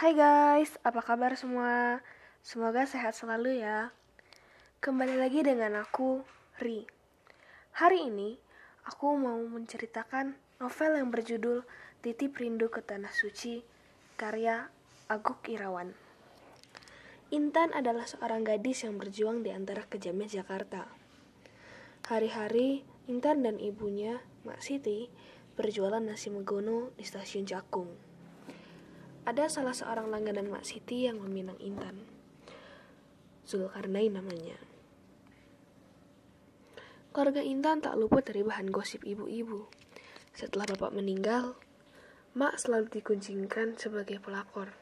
Hai guys, apa kabar semua? Semoga sehat selalu ya. Kembali lagi dengan aku, Ri. Hari ini, aku mau menceritakan novel yang berjudul Titip Rindu ke Tanah Suci, karya Aguk Irawan. Intan adalah seorang gadis yang berjuang di antara kejamnya Jakarta. Hari-hari, Intan dan ibunya, Mak Siti, berjualan nasi megono di stasiun Jakung. Ada salah seorang langganan Mak Siti yang meminang Intan. Zulkarnain namanya. Keluarga Intan tak luput dari bahan gosip ibu-ibu. Setelah bapak meninggal, Mak selalu dikuncingkan sebagai pelakor.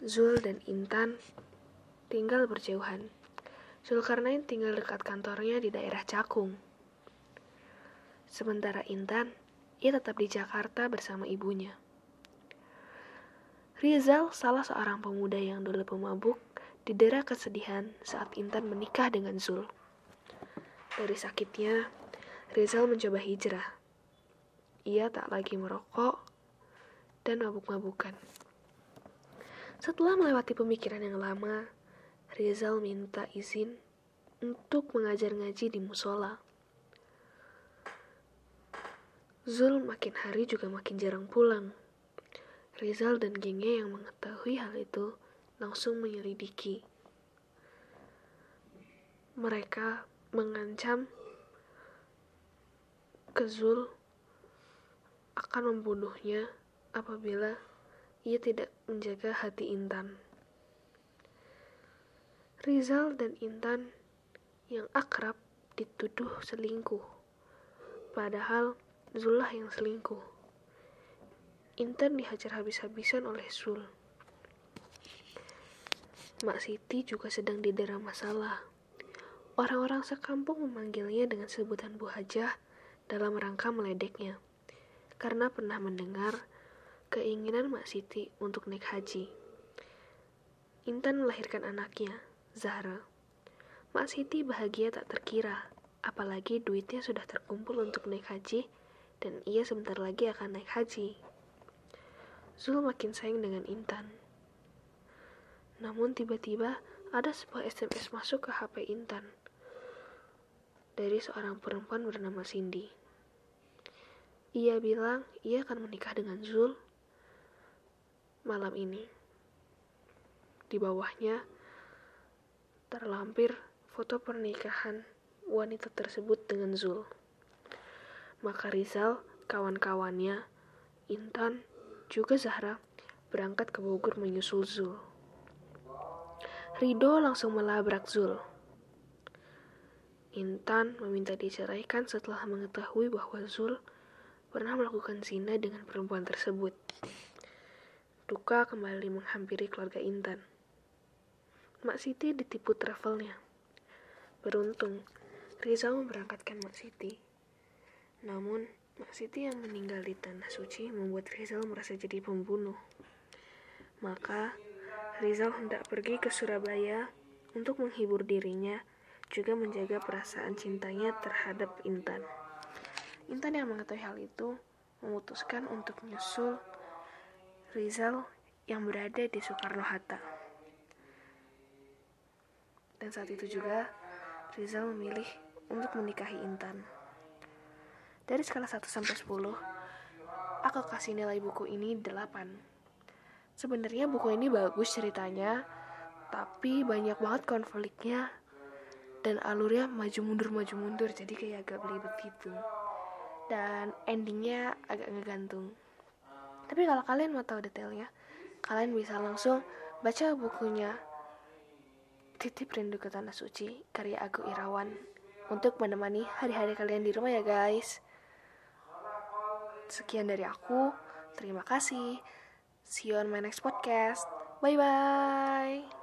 Zul dan Intan tinggal berjauhan. Zulkarnain tinggal dekat kantornya di daerah Cakung. Sementara Intan, ia tetap di Jakarta bersama ibunya. Rizal, salah seorang pemuda yang dulu pemabuk, didera kesedihan saat Intan menikah dengan Zul. Dari sakitnya, Rizal mencoba hijrah. Ia tak lagi merokok dan mabuk-mabukan. Setelah melewati pemikiran yang lama, Rizal minta izin untuk mengajar ngaji di musola. Zul makin hari juga makin jarang pulang. Rizal dan gengnya yang mengetahui hal itu langsung menyelidiki. Mereka mengancam ke Zul akan membunuhnya apabila ia tidak menjaga hati Intan. Rizal dan Intan yang akrab dituduh selingkuh, padahal Zullah yang selingkuh. Intan dihajar habis-habisan oleh Sul. Mak Siti juga sedang didera masalah. Orang-orang sekampung memanggilnya dengan sebutan Bu Hajah dalam rangka meledeknya. Karena pernah mendengar keinginan Mak Siti untuk naik haji. Intan melahirkan anaknya, Zahra. Mak Siti bahagia tak terkira, apalagi duitnya sudah terkumpul untuk naik haji dan ia sebentar lagi akan naik haji. Zul makin sayang dengan Intan. Namun tiba-tiba ada sebuah SMS masuk ke HP Intan dari seorang perempuan bernama Cindy. Ia bilang ia akan menikah dengan Zul malam ini. Di bawahnya terlampir foto pernikahan wanita tersebut dengan Zul. Maka Rizal, kawan-kawannya, Intan, juga Zahra berangkat ke Bogor menyusul Zul. Rido langsung melabrak Zul. Intan meminta diceraikan setelah mengetahui bahwa Zul pernah melakukan zina dengan perempuan tersebut. Duka kembali menghampiri keluarga Intan. Mak Siti ditipu travelnya. Beruntung, Rizal memberangkatkan Mak Siti. Namun, Mak Siti yang meninggal di tanah suci membuat Rizal merasa jadi pembunuh. Maka, Rizal hendak pergi ke Surabaya untuk menghibur dirinya, juga menjaga perasaan cintanya terhadap Intan. Intan yang mengetahui hal itu memutuskan untuk menyusul Rizal yang berada di Soekarno-Hatta. Dan saat itu juga, Rizal memilih untuk menikahi Intan. Dari skala 1 sampai 10, aku kasih nilai buku ini 8. Sebenarnya buku ini bagus ceritanya, tapi banyak banget konfliknya dan alurnya maju mundur maju mundur jadi kayak agak belibet gitu. Dan endingnya agak ngegantung. Tapi kalau kalian mau tahu detailnya kalian bisa langsung baca bukunya Titip Rindu ke Tanah Suci karya Agu Irawan untuk menemani hari-hari kalian di rumah ya guys Sekian dari aku. Terima kasih. See you on my next podcast. Bye bye.